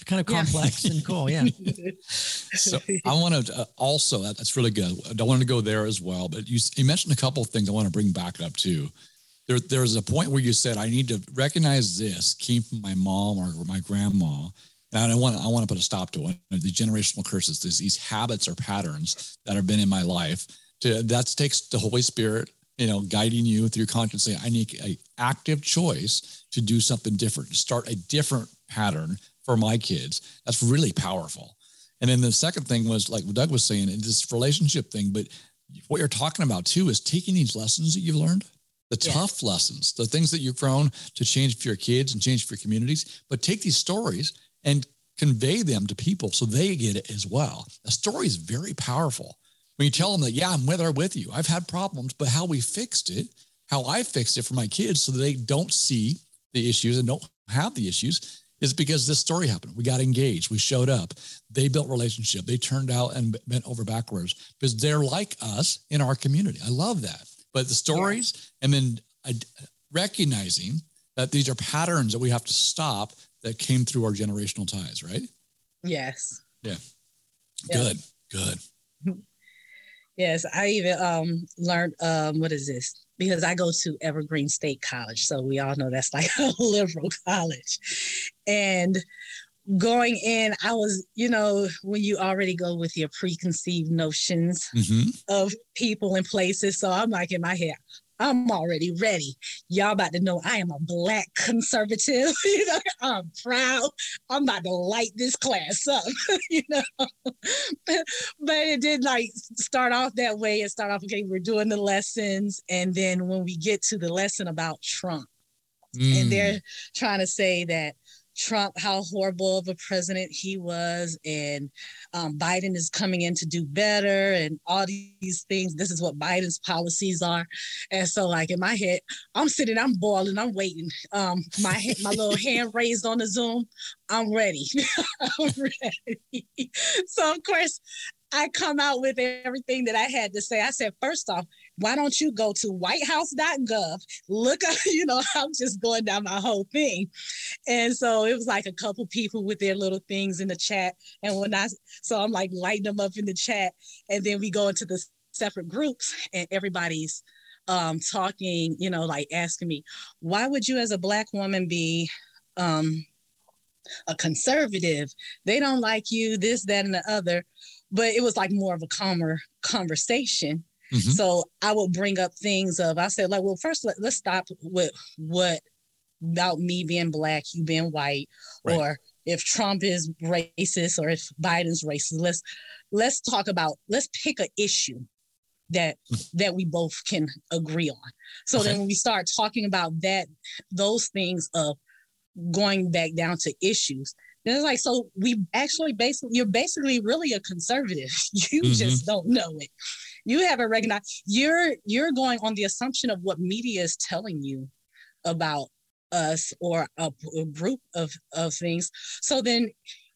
kind of complex yeah. and cool. Yeah. so I want to uh, also, that, that's really good. I don't want to go there as well, but you, you mentioned a couple of things I want to bring back up too. There, there's a point where you said, I need to recognize this came from my mom or my grandma. And I want, I want to put a stop to it. The generational curses, these, these habits or patterns that have been in my life. To, that takes the Holy Spirit, you know, guiding you through conscience. I need an active choice to do something different, to start a different pattern for my kids. That's really powerful. And then the second thing was like Doug was saying, this relationship thing. But what you're talking about too is taking these lessons that you've learned, the tough lessons, the things that you've grown to change for your kids and change for your communities, but take these stories and convey them to people so they get it as well. A story is very powerful. When you tell them that, yeah, I'm with there with you. I've had problems, but how we fixed it, how I fixed it for my kids so that they don't see the issues and don't have the issues is because this story happened. We got engaged. We showed up. They built relationship. They turned out and bent over backwards because they're like us in our community. I love that. But the stories and then uh, recognizing that these are patterns that we have to stop that came through our generational ties, right? Yes. Yeah. Good. Good. Yes, I even um learned um what is this? Because I go to Evergreen State College, so we all know that's like a liberal college. And going in, I was, you know, when you already go with your preconceived notions mm-hmm. of people and places. So I'm like in my head, I'm already ready. Y'all about to know I am a black conservative. you know, I'm proud. I'm about to light this class up, you know. but, it did like start off that way and start off, okay, we're doing the lessons. And then when we get to the lesson about Trump, mm. and they're trying to say that Trump, how horrible of a president he was, and um, Biden is coming in to do better, and all these things. This is what Biden's policies are, and so like in my head, I'm sitting, I'm boiling, I'm waiting. Um, my my little hand raised on the Zoom. I'm ready. I'm ready. so of course, I come out with everything that I had to say. I said, first off, why don't you go to whitehouse.gov? Look up, you know, I'm just going down my whole thing. And so it was like a couple people with their little things in the chat. And when I, so I'm like lighting them up in the chat. And then we go into the separate groups and everybody's um, talking, you know, like asking me, why would you as a Black woman be um, a conservative? They don't like you, this, that, and the other but it was like more of a calmer conversation. Mm-hmm. So I would bring up things of I said like, well, first let, us stop with what about me being black, you being white, right. or if Trump is racist or if Biden's racist. Let's let's talk about let's pick an issue that mm-hmm. that we both can agree on. So okay. then when we start talking about that, those things of going back down to issues, And it's like, so we actually basically, you're basically really a conservative. You Mhm. just don't know it. You haven't recognized you're you're going on the assumption of what media is telling you about us or a, a group of of things. So then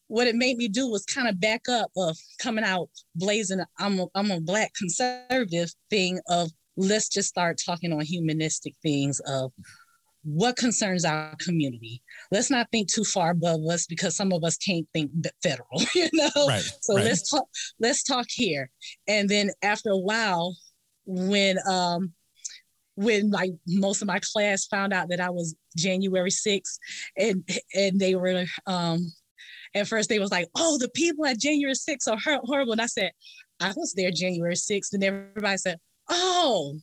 what it made me do was kind of back up of coming out blazing I'm a, I'm a black conservative thing of let's just start talking on humanistic things of what concerns our community. Let's not think too far above us because some of us can't think federal, you know. Right. So right. let's talk. Let's talk here. And then after a while, when um, when like most of my class found out that I was January 6th, and and they were um, at first they was like, "Oh, the people at January 6th are horrible," and I said, "I was there January 6th," and everybody said, "Oh."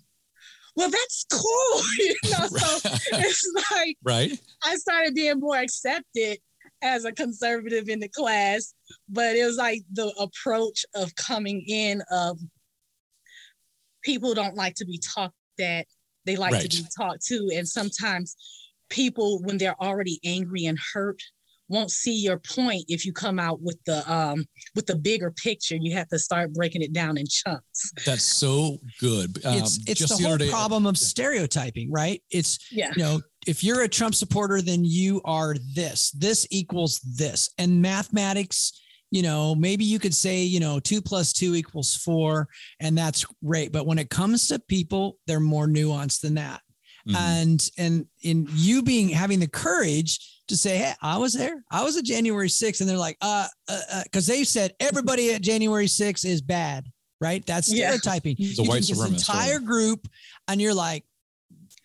Well, that's cool, you know. So it's like right. I started being more accepted as a conservative in the class, but it was like the approach of coming in of people don't like to be talked at, they like Right. to be talked to. And sometimes people, when they're already angry and hurt, won't see your point if you come out with the um with the bigger picture. You have to start breaking it down in chunks. That's so good. Um, it's it's just the whole day- problem of stereotyping, right? It's Yeah. you know, if you're a Trump supporter, then you are this. This equals this. And mathematics, you know, maybe you could say, you know, two plus two equals four, and that's great. But when it comes to people, they're more nuanced than that. Mhm. And and in you being having the courage to say, Hey, I was there. I was at January 6th. And they're like, uh, uh, because they said everybody at January 6th is bad, right? That's stereotyping. A white this supremacist entire group, and you're like,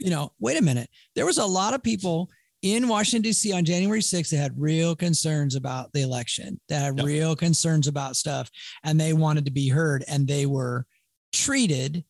you know, wait a minute. There was a lot of people in Washington, D.C. on January 6th that had real concerns about the election, that had Yep. real concerns about stuff, and they wanted to be heard, and they were treated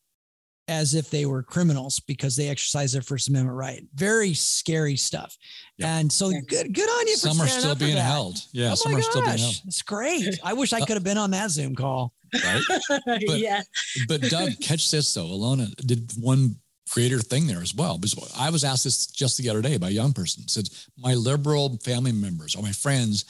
as if they were criminals because they exercised their First Amendment right. Very scary stuff. Yep. And so Yeah. good, good on you for some are still up being held. Yeah, oh some my are still being held. it's great. I wish I Uh, could have been on that Zoom call. Right. But- yeah. but Doug, catch this though. Alona did one greater thing there as well. Because I was asked this just the other day by a young person. Said my liberal family members or my friends,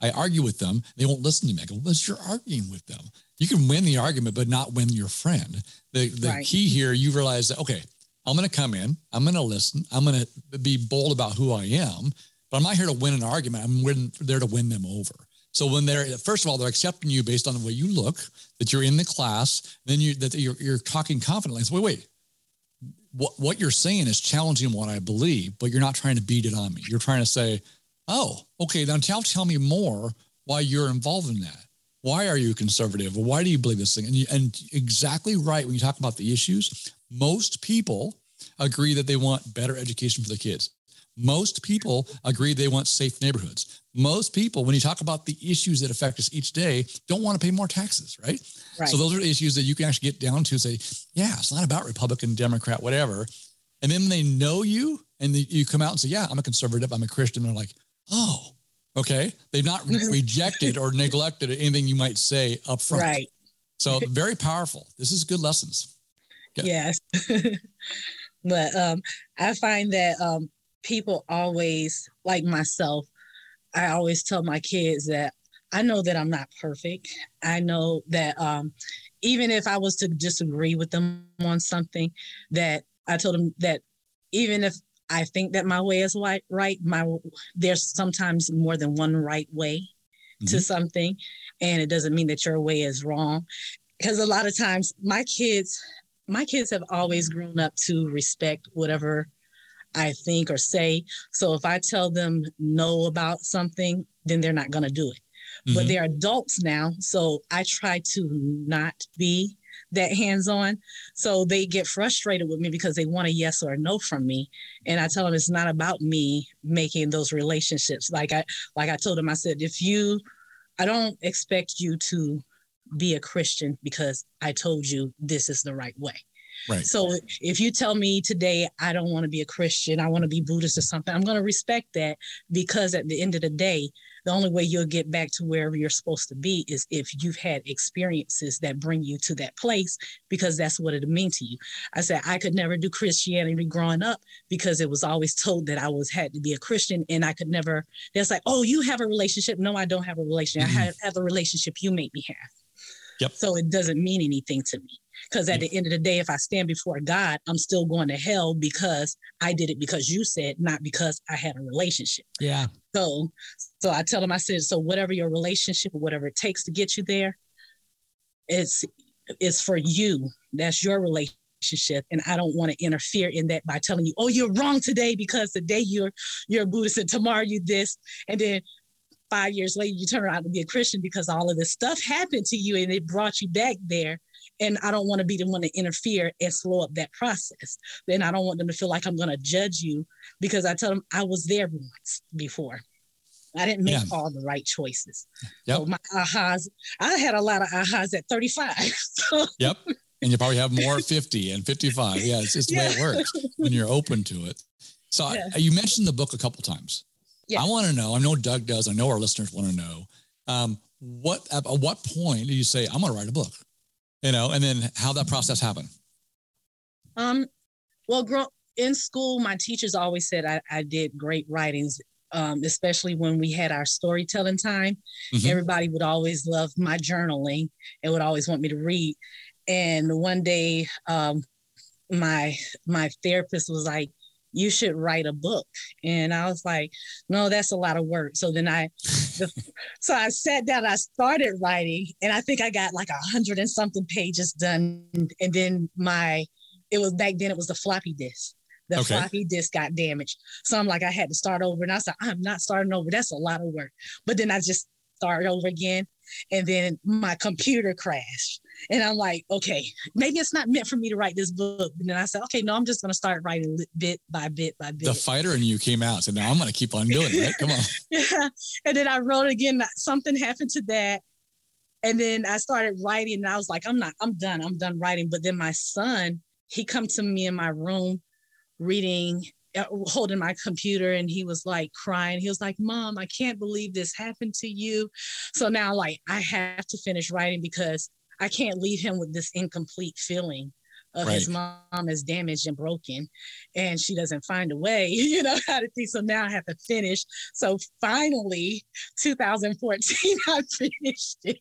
I argue with them. They won't listen to me. I go, well, you're arguing with them. You can win the argument, but not win your friend. The the Right. key here, you realize that okay, I'm going to come in. I'm going to listen. I'm going to be bold about who I am. But I'm not here to win an argument. I'm win, there to win them over. So when they're first of all, they're accepting you based on the way you look, that you're in the class, then you that you're you're talking confidently. So wait, wait. What what you're saying is challenging what I believe, but you're not trying to beat it on me. You're trying to say, oh, okay, now tell tell me more why you're involved in that. Why are you conservative? Why do you believe this thing? And you, and exactly right when you talk about the issues, most people agree that they want better education for their kids. Most people agree they want safe neighborhoods. Most people, when you talk about the issues that affect us each day, don't want to pay more taxes, right? Right. So those are issues that you can actually get down to and say, yeah, it's not about Republican, Democrat, whatever. And then they know you and they, you come out and say, yeah, I'm a conservative, I'm a Christian. And They're like, oh, okay. They've not rejected or neglected anything you might say up front. Right. So very powerful. This is good lessons. Yes. but um, I find that um, people always, like myself, I always tell my kids that I know that I'm not perfect. I know that um, even if I was to disagree with them on something, that I told them that even if I think that my way is right, right, my there's sometimes more than one right way to Mhm. something, and it doesn't mean that your way is wrong. Because a lot of times, my kids, my kids have always grown up to respect whatever I think or say. So if I tell them no about something, then they're not going to do it. But Mhm. they're adults now, so I try to not be that hands-on. So they get frustrated with me because they want a yes or a no from me, and I tell them it's not about me making those relationships. Like I, like I told them, I said, if you, I don't expect you to be a Christian because I told you this is the right way. Right. So if you tell me today I don't want to be a Christian, I want to be Buddhist or something, I'm going to respect that because at the end of the day, the only way you'll get back to wherever you're supposed to be is if you've had experiences that bring you to that place because that's what it means to you. I said I could never do Christianity growing up because it was always told that I was had to be a Christian and I could never. That's like, oh, you have a relationship. No, I don't have a relationship. Mm-hmm. I have, have a relationship you make me have. Yep. So it doesn't mean anything to me. Because at the end of the day, if I stand before God, I'm still going to hell because I did it because you said, not because I had a relationship. Yeah. So, so I tell them, I said, so whatever your relationship or whatever it takes to get you there, it's it's for you. That's your relationship, and I don't want to interfere in that by telling you, oh, you're wrong today because today you're you're a Buddhist and tomorrow you this, and then five years later you turn around to be a Christian because all of this stuff happened to you and it brought you back there and I don't want to be the one to interfere and slow up that process. Then I don't want them to feel like I'm going to judge you because I tell them I was there once before. I didn't make yeah. all the right choices. Yep. So my ahas, I had a lot of ahas at 35. So. Yep. And you probably have more 50 and 55. Yeah, it's just the yeah. way it works when you're open to it. So yeah. I, you mentioned the book a couple times. Yeah. I want to know, I know Doug does, I know our listeners want to know, um, what at what point do you say, I'm going to write a book? you know, and then how that process happened. Um, well, grow, in school, my teachers always said I, I did great writings, um, especially when we had our storytelling time. Mm-hmm. Everybody would always love my journaling and would always want me to read. And one day, um, my my therapist was like, you should write a book. And I was like, no, that's a lot of work. So then I, the, so I sat down, I started writing, and I think I got like a hundred and something pages done. And then my, it was back then, it was the floppy disk. The okay. floppy disk got damaged. So I'm like, I had to start over. And I said, I'm not starting over. That's a lot of work. But then I just started over again. And then my computer crashed. And I'm like, okay, maybe it's not meant for me to write this book. And then I said, okay, no, I'm just going to start writing bit by bit by bit. The fighter in you came out. So now I'm going to keep on doing it. Right? Come on. yeah. And then I wrote again. Something happened to that. And then I started writing and I was like, I'm not, I'm done. I'm done writing. But then my son, he come to me in my room reading Uh, holding my computer and he was like crying. He was like, Mom, I can't believe this happened to you. So now, like, I have to finish writing because I can't leave him with this incomplete feeling of right. his mom is damaged and broken and she doesn't find a way, you know, how to think. So now I have to finish. So finally, 2014, I finished it.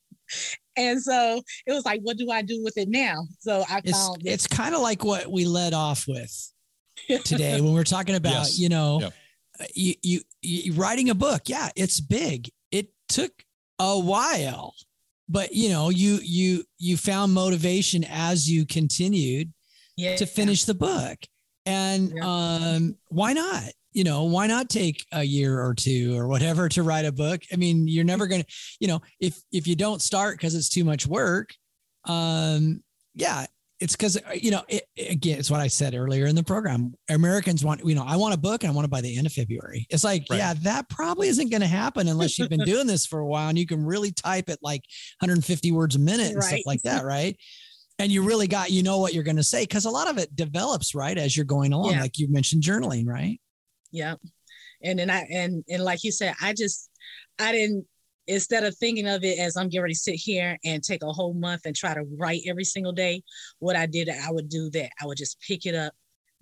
And so it was like, what do I do with it now? So I it's, found it's kind of like what we led off with today when we're talking about, yes. you know, yep. you, you, you writing a book. Yeah, it's big. It took a while but you know you you you found motivation as you continued yeah. to finish the book and yeah. um why not you know why not take a year or two or whatever to write a book i mean you're never going to you know if if you don't start because it's too much work um yeah it's because uh, you know it, again it's what i said earlier in the program americans want you know i want a book and i want it by the end of february it's like right. yeah that probably isn't going to happen unless you've been doing this for a while and you can really type it like 150 words a minute and right. stuff like that right and you really got you know what you're going to say because a lot of it develops right as you're going along yeah. like you mentioned journaling right yeah and then i and and like you said i just i didn't instead of thinking of it as I'm getting ready to sit here and take a whole month and try to write every single day, what I did, I would do that. I would just pick it up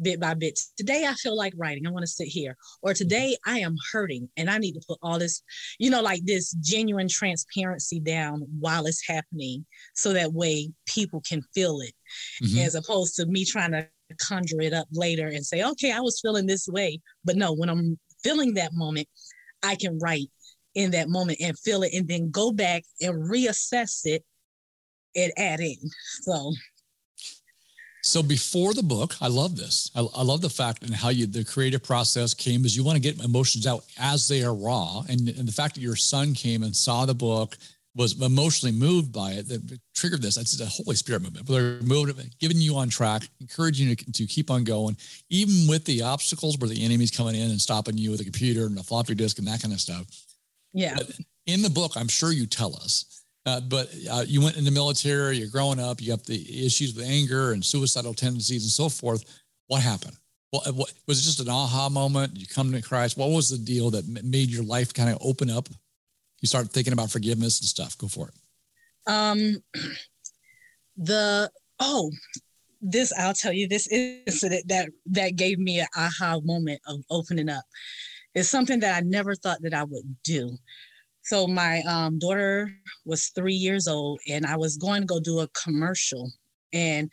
bit by bit. Today I feel like writing. I want to sit here. Or today I am hurting and I need to put all this, you know, like this genuine transparency down while it's happening. So that way people can feel it mm-hmm. as opposed to me trying to conjure it up later and say, okay, I was feeling this way. But no, when I'm feeling that moment, I can write in that moment and feel it and then go back and reassess it and add in. So so before the book, I love this. I, I, love the fact and how you the creative process came is you want to get emotions out as they are raw, and, and the fact that your son came and saw the book was emotionally moved by it that triggered this. That's the Holy Spirit movement. They're moving, giving you on track, encouraging you to, to keep on going, even with the obstacles where the enemy's coming in and stopping you with a computer and a floppy disk and that kind of stuff. Yeah. But in the book, I'm sure you tell us. Uh, but uh, you went in the military, you're growing up, you have the issues with anger and suicidal tendencies and so forth. What happened? Well, what, was it just an aha moment? You come to Christ. What was the deal that made your life kind of open up? you start thinking about forgiveness and stuff? Go for it. Um, the oh, this I'll tell you this incident that that gave me an aha moment of opening up. It's something that I never thought that I would do. So my um, daughter was three years old, and I was going to go do a commercial, and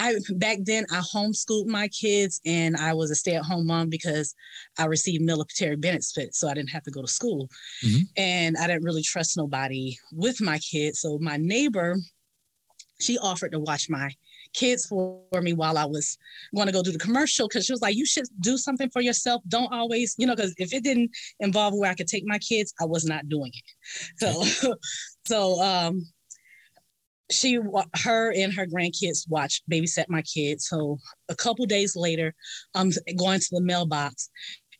I back then I homeschooled my kids and I was a stay-at-home mom because I received military benefits, so I didn't have to go to school. Mm-hmm. And I didn't really trust nobody with my kids. So my neighbor, she offered to watch my kids for me while I was going to go do the commercial because she was like, you should do something for yourself. Don't always, you know, because if it didn't involve where I could take my kids, I was not doing it. So, so um, she her and her grandkids watch babysat my kids so a couple days later i'm going to the mailbox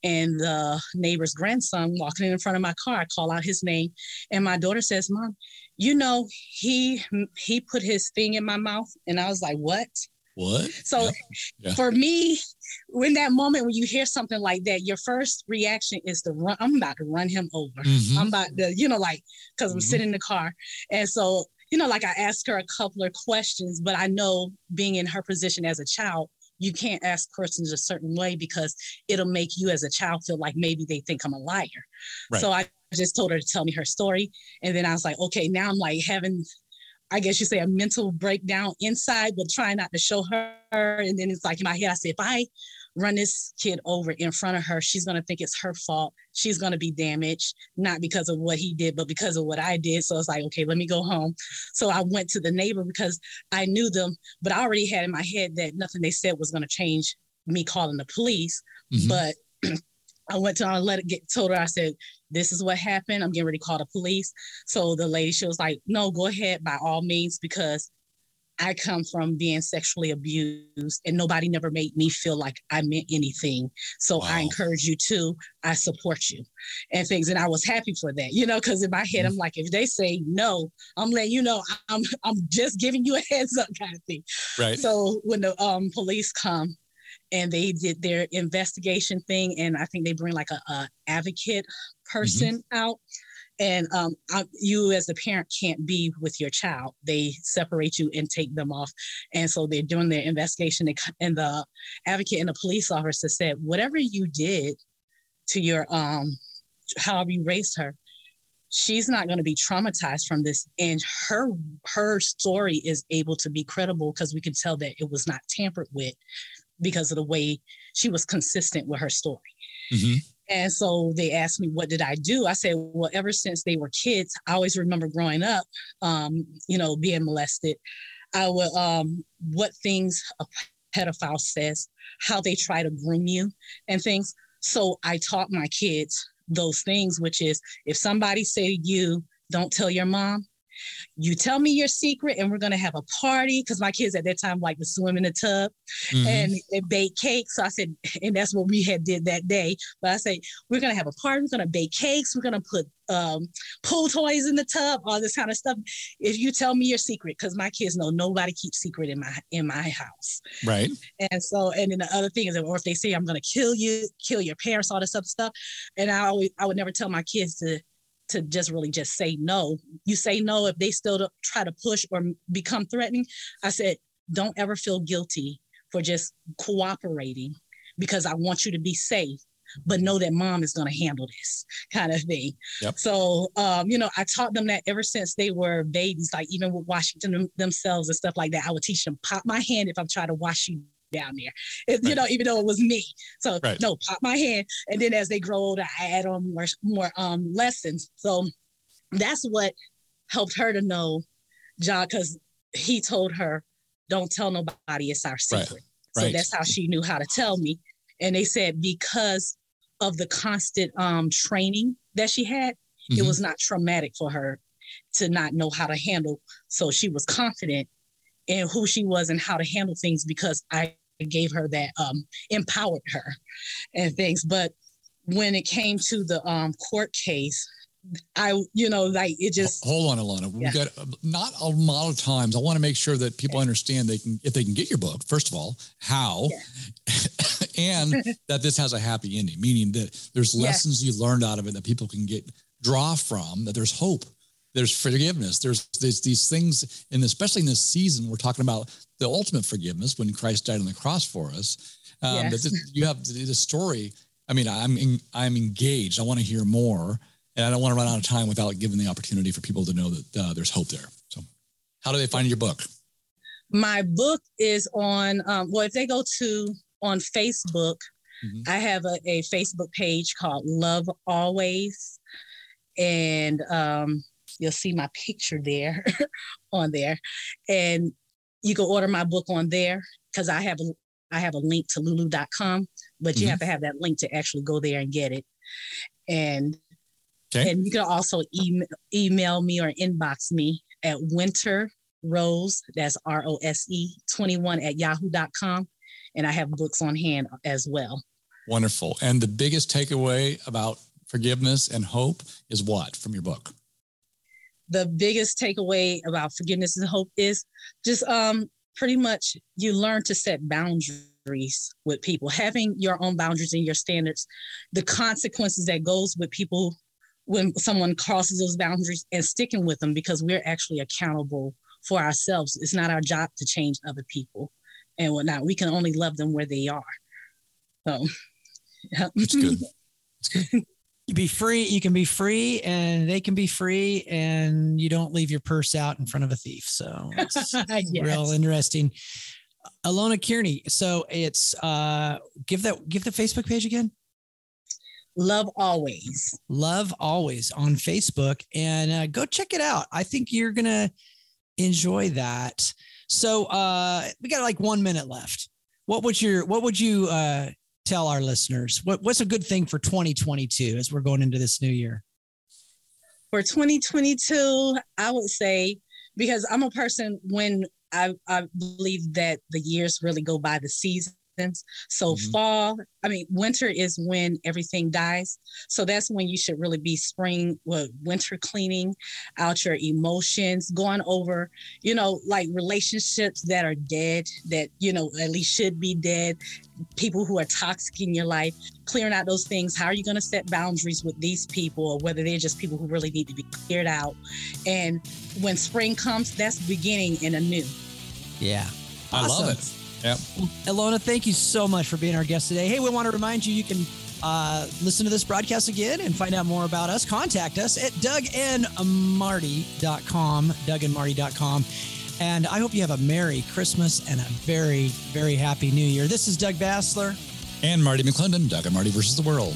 and the neighbor's grandson walking in front of my car i call out his name and my daughter says mom you know he he put his thing in my mouth and i was like what what so yeah. Yeah. for me when that moment when you hear something like that your first reaction is to run i'm about to run him over mm-hmm. i'm about to you know like because i'm mm-hmm. sitting in the car and so you know, like I asked her a couple of questions, but I know being in her position as a child, you can't ask questions a certain way because it'll make you as a child feel like maybe they think I'm a liar. Right. So I just told her to tell me her story. And then I was like, okay, now I'm like having, I guess you say a mental breakdown inside, but trying not to show her. And then it's like in my head, I said, if I run this kid over in front of her, she's going to think it's her fault. She's going to be damaged, not because of what he did, but because of what I did. So it's like, okay, let me go home. So I went to the neighbor because I knew them, but I already had in my head that nothing they said was going to change me calling the police. Mm-hmm. But I went to and let it get told her, I said, this is what happened. I'm getting ready to call the police. So the lady, she was like, no, go ahead by all means, because I come from being sexually abused and nobody never made me feel like I meant anything. So wow. I encourage you to, I support you and things. And I was happy for that, you know, because in my head, I'm like, if they say no, I'm letting you know I'm I'm just giving you a heads up kind of thing. Right. So when the um, police come and they did their investigation thing, and I think they bring like a, a advocate person mm-hmm. out and um, I, you as a parent can't be with your child. They separate you and take them off. And so they're doing their investigation. And the advocate and the police officer said whatever you did to your um however you raised her she's not going to be traumatized from this. And her her story is able to be credible because we can tell that it was not tampered with because of the way she was consistent with her story. Mm-hmm. And so they asked me, what did I do? I said, well, ever since they were kids, I always remember growing up, um, you know, being molested. I would, um, what things a pedophile says, how they try to groom you and things. So I taught my kids those things, which is if somebody say to you, don't tell your mom, you tell me your secret and we're going to have a party because my kids at that time like to swim in the tub mm-hmm. and, and bake cakes. So i said and that's what we had did that day. But i said we're going to have a party we're going to bake cakes we're going to put um, pool toys in the tub all this kind of stuff. If you tell me your secret because my kids know nobody keeps secret in my in my house. Right. And so and then the other thing is or if they say i'm going to kill you kill your parents all this other stuff. And i always i would never tell my kids to to just really just say no. You say no if they still try to push or become threatening. I said, don't ever feel guilty for just cooperating because I want you to be safe, but know that mom is going to handle this kind of thing. Yep. So, um, you know, I taught them that ever since they were babies, like even with washing them, themselves and stuff like that. I would teach them pop my hand if I'm trying to wash you down there. It, right. You know, even though it was me. So right. no, pop my hand. And then as they grow older, I add on more more um lessons. So that's what helped her to know John, because he told her, Don't tell nobody, it's our secret. Right. So that's how she knew how to tell me. And they said because of the constant um training that she had, mm-hmm. it was not traumatic for her to not know how to handle. So she was confident and who she was and how to handle things because I gave her that um, empowered her and things. But when it came to the um, court case, I, you know, like it just. Hold on, Alana. We've got uh, not a lot of times. I want to make sure that people understand they can, if they can get your book, first of all, how, yeah. and that this has a happy ending, meaning that there's lessons you learned out of it that people can get draw from. That there's hope, there's forgiveness, there's there's these things, and especially in this season, we're talking about the ultimate forgiveness when Christ died on the cross for us. Um, Yes. this- you have the, the story. I mean, I'm in, I'm engaged. I want to hear more, and I don't want to run out of time without giving the opportunity for people to know that uh, there's hope there. So, how do they find your book? My book is on, um, well, if they go to on Facebook, Mhm. I have a, a Facebook page called Love Always. And um, you'll see my picture there on there. And you can order my book on there because I have a I have a link to lulu.com, but you Mhm. have to have that link to actually go there and get it. And Okay. and you can also email, email me or inbox me at winter rose, that's R O S E 21 at yahoo.com. And I have books on hand as well. Wonderful. And the biggest takeaway about forgiveness and hope is what from your book? The biggest takeaway about forgiveness and hope is just um pretty much you learn to set boundaries with people, having your own boundaries and your standards, the consequences that goes with people when someone crosses those boundaries and sticking with them because we're actually accountable for ourselves. It's not our job to change other people and whatnot. We can only love them where they are. So yeah. It's good. You be free. You can be free, and they can be free, and you don't leave your purse out in front of a thief. So it's Yes. real interesting. Alona Kearney. So it's uh give that give the Facebook page again. Love always. Love always on Facebook and uh, go check it out. I think you're gonna enjoy that. So uh we got like one minute left. What would your what would you uh tell our listeners? What what's a good thing for 2022 as we're going into this new year? for 2022 i would say because i'm a person when i, I believe that the years really go by the seasons so Mhm. fall i mean winter is when everything dies so that's when you should really be spring well, winter cleaning out your emotions going over you know like relationships that are dead that you know at least should be dead people who are toxic in your life clearing out those things. How are you going to set boundaries with these people, or whether they're just people who really need to be cleared out? And when spring comes, that's beginning in a new. Yeah. I love it. Yep. Elona, thank you so much for being our guest today. Hey, we want to remind you you can uh, listen to this broadcast again and find out more about us. Contact us at dougandmarty.com, dougandmarty.com. And I hope you have a Merry Christmas and a very, very happy New Year. This is Doug Basler. And Marty McClendon, Doug and Marty versus the World.